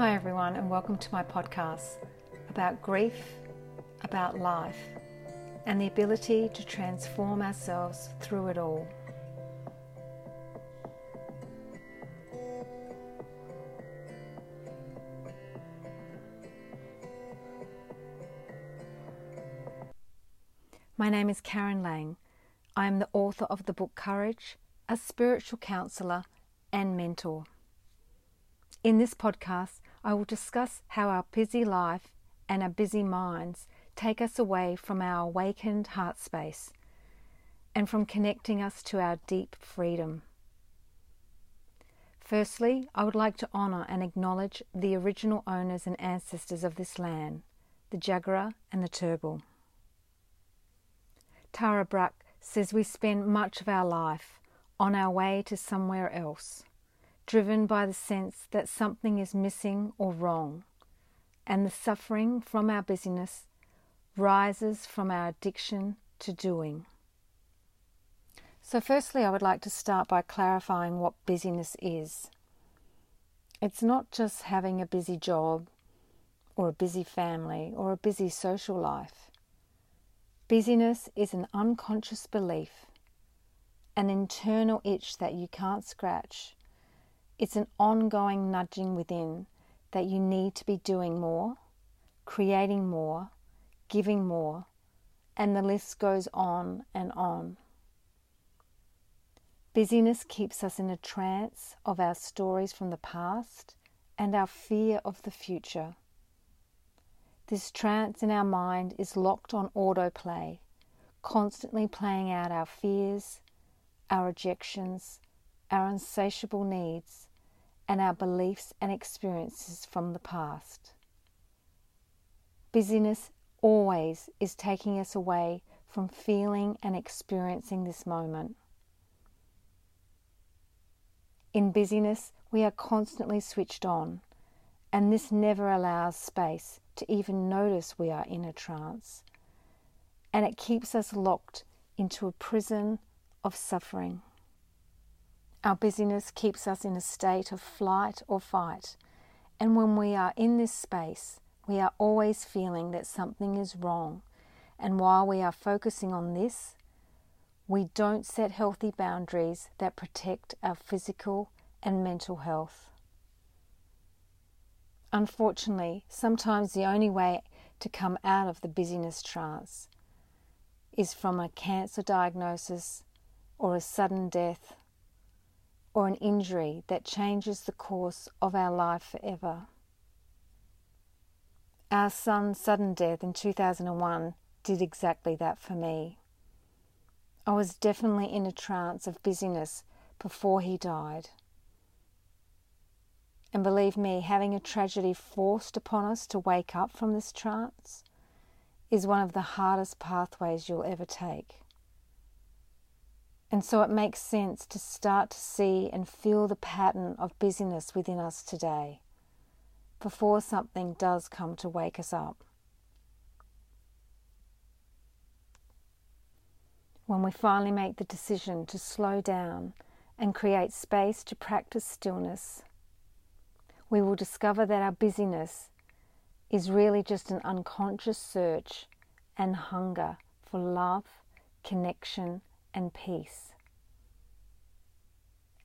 Hi, everyone, and welcome to my podcast about grief, about life, and the ability to transform ourselves through it all. My name is Karen Lang. I am the author of the book Courage, a spiritual counselor and mentor. In this podcast, I will discuss how our busy life and our busy minds take us away from our awakened heart space and from connecting us to our deep freedom. Firstly, I would like to honour and acknowledge the original owners and ancestors of this land, the Jagera and the Turrbal. Tara Brach says we spend much of our life on our way to somewhere else driven by the sense that something is missing or wrong, and the suffering from our busyness rises from our addiction to doing. So, firstly, I would like to start by clarifying what busyness is. It's not just having a busy job or a busy family or a busy social life. Busyness is an unconscious belief, an internal itch that you can't scratch it's an ongoing nudging within that you need to be doing more, creating more, giving more, and the list goes on and on. Busyness keeps us in a trance of our stories from the past and our fear of the future. This trance in our mind is locked on autoplay, constantly playing out our fears, our rejections, our insatiable needs, and our beliefs and experiences from the past. Busyness always is taking us away from feeling and experiencing this moment. In busyness, we are constantly switched on, and this never allows space to even notice we are in a trance, and it keeps us locked into a prison of suffering. Our busyness keeps us in a state of flight or fight. And when we are in this space, we are always feeling that something is wrong. And while we are focusing on this, we don't set healthy boundaries that protect our physical and mental health. Unfortunately, sometimes the only way to come out of the busyness trance is from a cancer diagnosis or a sudden death or an injury that changes the course of our life forever. Our son's sudden death in 2001 did exactly that for me. I was definitely in a trance of busyness before he died. And believe me, having a tragedy forced upon us to wake up from this trance is one of the hardest pathways you'll ever take. And so it makes sense to start to see and feel the pattern of busyness within us today before something does come to wake us up. When we finally make the decision to slow down and create space to practice stillness, we will discover that our busyness is really just an unconscious search and hunger for love, connection, and peace.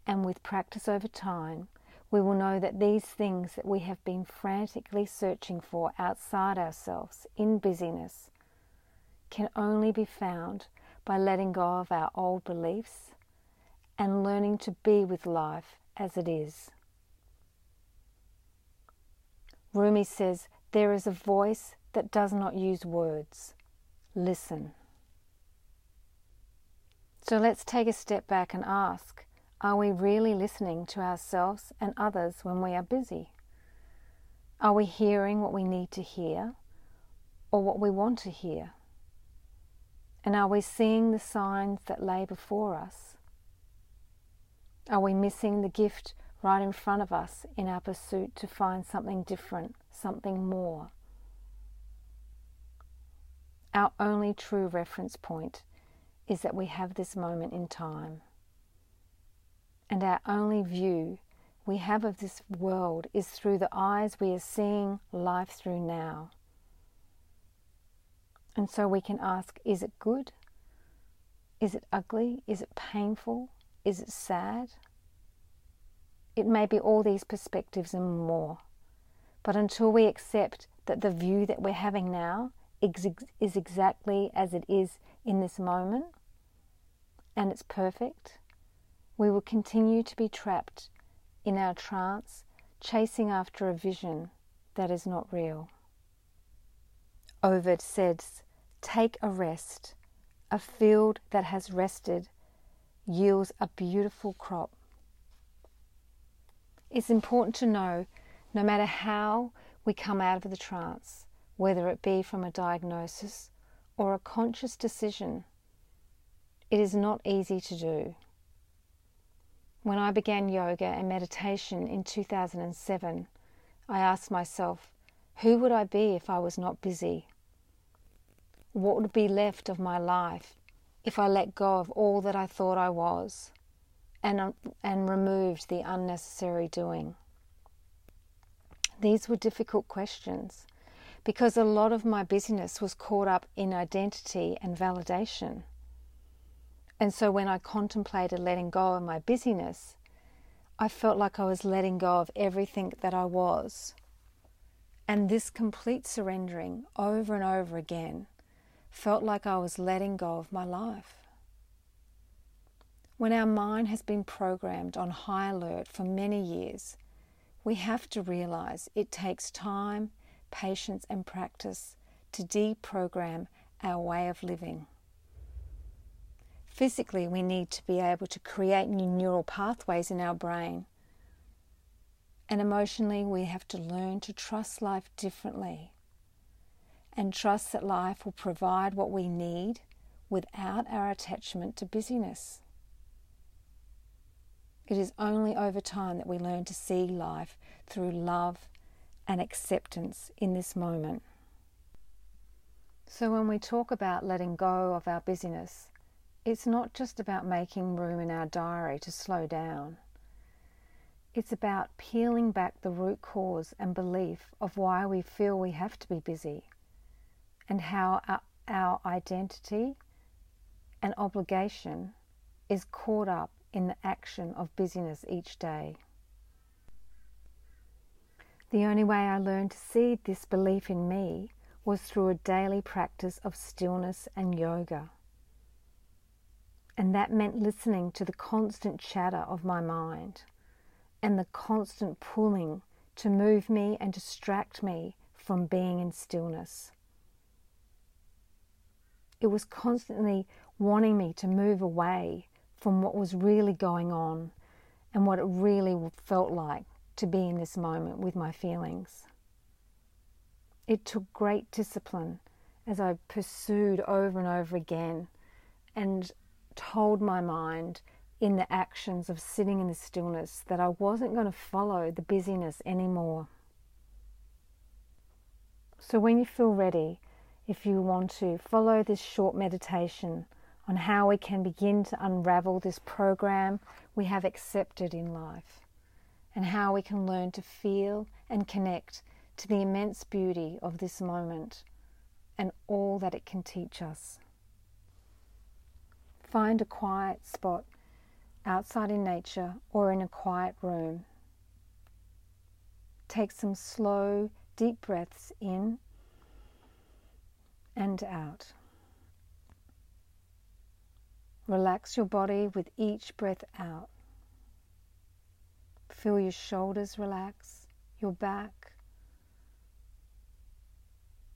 And with practice over time, we will know that these things that we have been frantically searching for outside ourselves in busyness can only be found by letting go of our old beliefs and learning to be with life as it is. Rumi says, There is a voice that does not use words. Listen. So let's take a step back and ask Are we really listening to ourselves and others when we are busy? Are we hearing what we need to hear or what we want to hear? And are we seeing the signs that lay before us? Are we missing the gift right in front of us in our pursuit to find something different, something more? Our only true reference point is that we have this moment in time. And our only view we have of this world is through the eyes we are seeing life through now. And so we can ask is it good? Is it ugly? Is it painful? Is it sad? It may be all these perspectives and more. But until we accept that the view that we're having now is exactly as it is in this moment and it's perfect, we will continue to be trapped in our trance, chasing after a vision that is not real. Ovid says, Take a rest. A field that has rested yields a beautiful crop. It's important to know no matter how we come out of the trance, whether it be from a diagnosis or a conscious decision, it is not easy to do. When I began yoga and meditation in 2007, I asked myself, who would I be if I was not busy? What would be left of my life if I let go of all that I thought I was and, um, and removed the unnecessary doing? These were difficult questions because a lot of my busyness was caught up in identity and validation. And so when I contemplated letting go of my busyness, I felt like I was letting go of everything that I was. And this complete surrendering over and over again felt like I was letting go of my life. When our mind has been programmed on high alert for many years, we have to realize it takes time, patience, and practice to deprogram our way of living. Physically, we need to be able to create new neural pathways in our brain. And emotionally, we have to learn to trust life differently and trust that life will provide what we need without our attachment to busyness. It is only over time that we learn to see life through love and acceptance in this moment. So, when we talk about letting go of our busyness, it's not just about making room in our diary to slow down. It's about peeling back the root cause and belief of why we feel we have to be busy and how our, our identity and obligation is caught up in the action of busyness each day. The only way I learned to see this belief in me was through a daily practice of stillness and yoga. And that meant listening to the constant chatter of my mind and the constant pulling to move me and distract me from being in stillness. It was constantly wanting me to move away from what was really going on and what it really felt like to be in this moment with my feelings. It took great discipline as I pursued over and over again and told my mind in the actions of sitting in the stillness that I wasn't going to follow the busyness anymore. So, when you feel ready, if you want to follow this short meditation on how we can begin to unravel this program we have accepted in life, and how we can learn to feel and connect to the immense beauty of this moment and all that it can teach us. Find a quiet spot outside in nature or in a quiet room. Take some slow, deep breaths in and out. Relax your body with each breath out. Feel your shoulders relax, your back.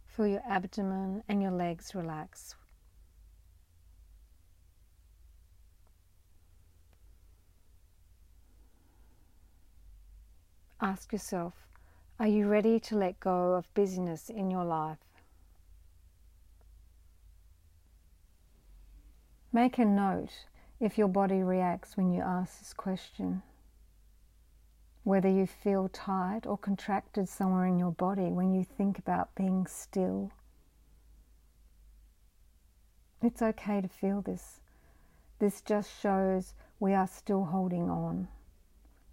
Feel your abdomen and your legs relax Ask yourself Are you ready to let go of busyness in your life? Make a note if your body reacts when you ask this question. Whether you feel tight or contracted somewhere in your body when you think about being still. It's okay to feel this. This just shows we are still holding on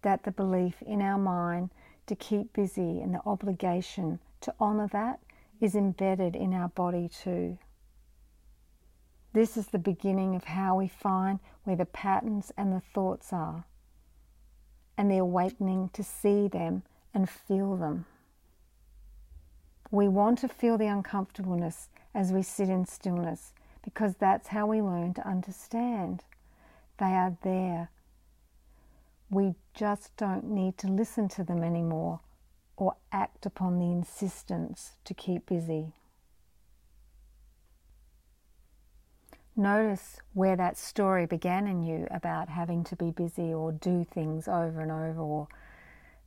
that the belief in our mind to keep busy and the obligation to honour that is embedded in our body too. This is the beginning of how we find where the patterns and the thoughts are, and the awakening to see them and feel them. We want to feel the uncomfortableness as we sit in stillness because that's how we learn to understand. They are there. We just don't need to listen to them anymore or act upon the insistence to keep busy. Notice where that story began in you about having to be busy or do things over and over, or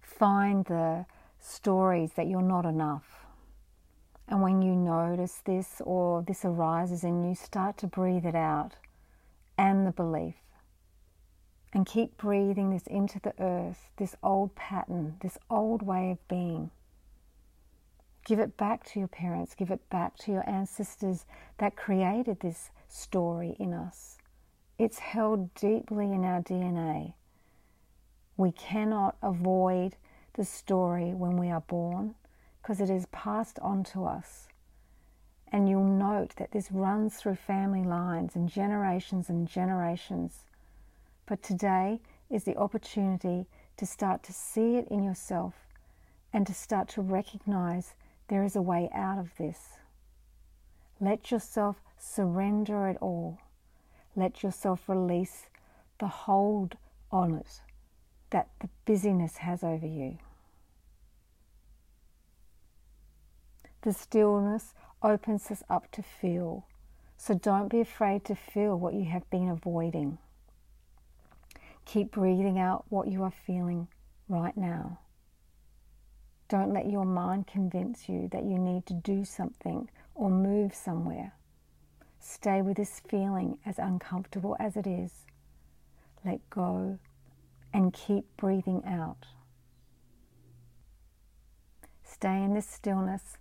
find the stories that you're not enough. And when you notice this or this arises in you, start to breathe it out and the belief. And keep breathing this into the earth, this old pattern, this old way of being. Give it back to your parents, give it back to your ancestors that created this story in us. It's held deeply in our DNA. We cannot avoid the story when we are born because it is passed on to us. And you'll note that this runs through family lines and generations and generations. But today is the opportunity to start to see it in yourself and to start to recognize there is a way out of this. Let yourself surrender it all. Let yourself release the hold on it that the busyness has over you. The stillness opens us up to feel, so don't be afraid to feel what you have been avoiding. Keep breathing out what you are feeling right now. Don't let your mind convince you that you need to do something or move somewhere. Stay with this feeling as uncomfortable as it is. Let go and keep breathing out. Stay in this stillness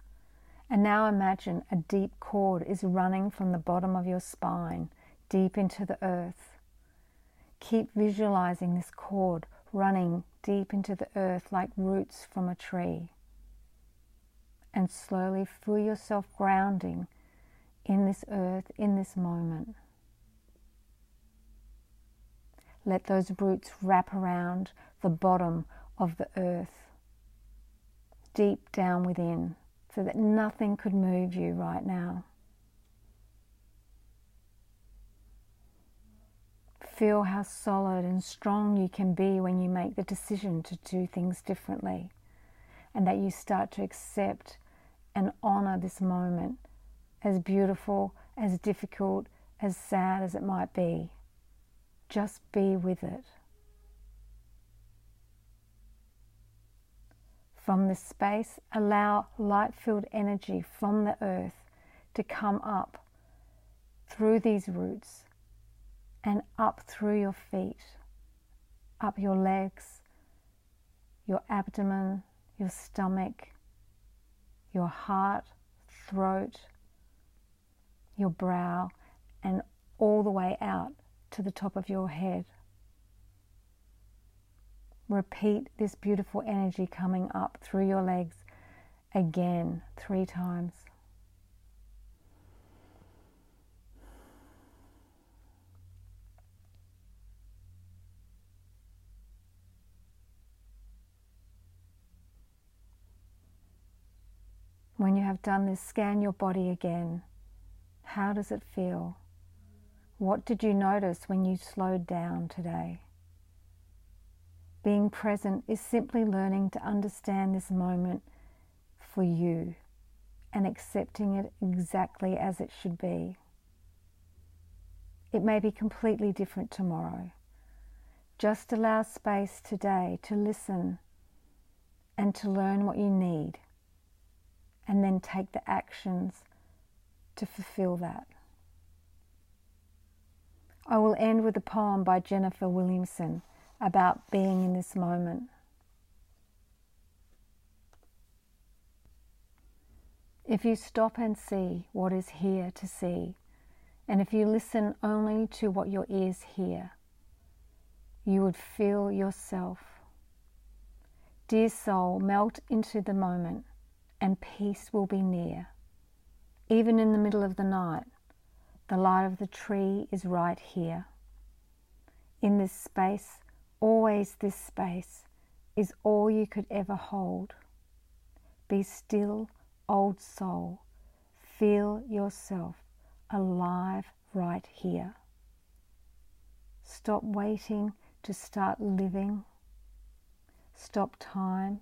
and now imagine a deep cord is running from the bottom of your spine deep into the earth. Keep visualizing this cord running deep into the earth like roots from a tree. And slowly feel yourself grounding in this earth, in this moment. Let those roots wrap around the bottom of the earth, deep down within, so that nothing could move you right now. Feel how solid and strong you can be when you make the decision to do things differently, and that you start to accept and honor this moment as beautiful, as difficult, as sad as it might be. Just be with it. From this space, allow light filled energy from the earth to come up through these roots and up through your feet, up your legs, your abdomen, your stomach, your heart, throat, your brow, and all the way out to the top of your head. Repeat this beautiful energy coming up through your legs again three times. When you have done this, scan your body again. How does it feel? What did you notice when you slowed down today? Being present is simply learning to understand this moment for you and accepting it exactly as it should be. It may be completely different tomorrow. Just allow space today to listen and to learn what you need, and then take the actions to fulfill that. I will end with a poem by Jennifer Williamson about being in this moment. If you stop and see what is here to see, and if you listen only to what your ears hear, you would feel yourself Dear soul, melt into the moment and peace will be near. Even in the middle of the night, the light of the tree is right here. In this space, always this space, is all you could ever hold. Be still, old soul. Feel yourself alive right here. Stop waiting to start living. Stop time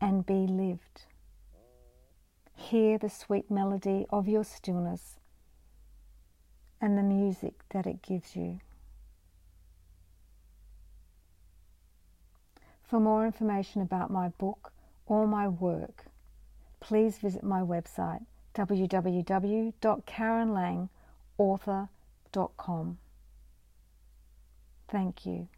and be lived. Hear the sweet melody of your stillness and the music that it gives you. For more information about my book or my work, please visit my website www.karenlangauthor.com. Thank you.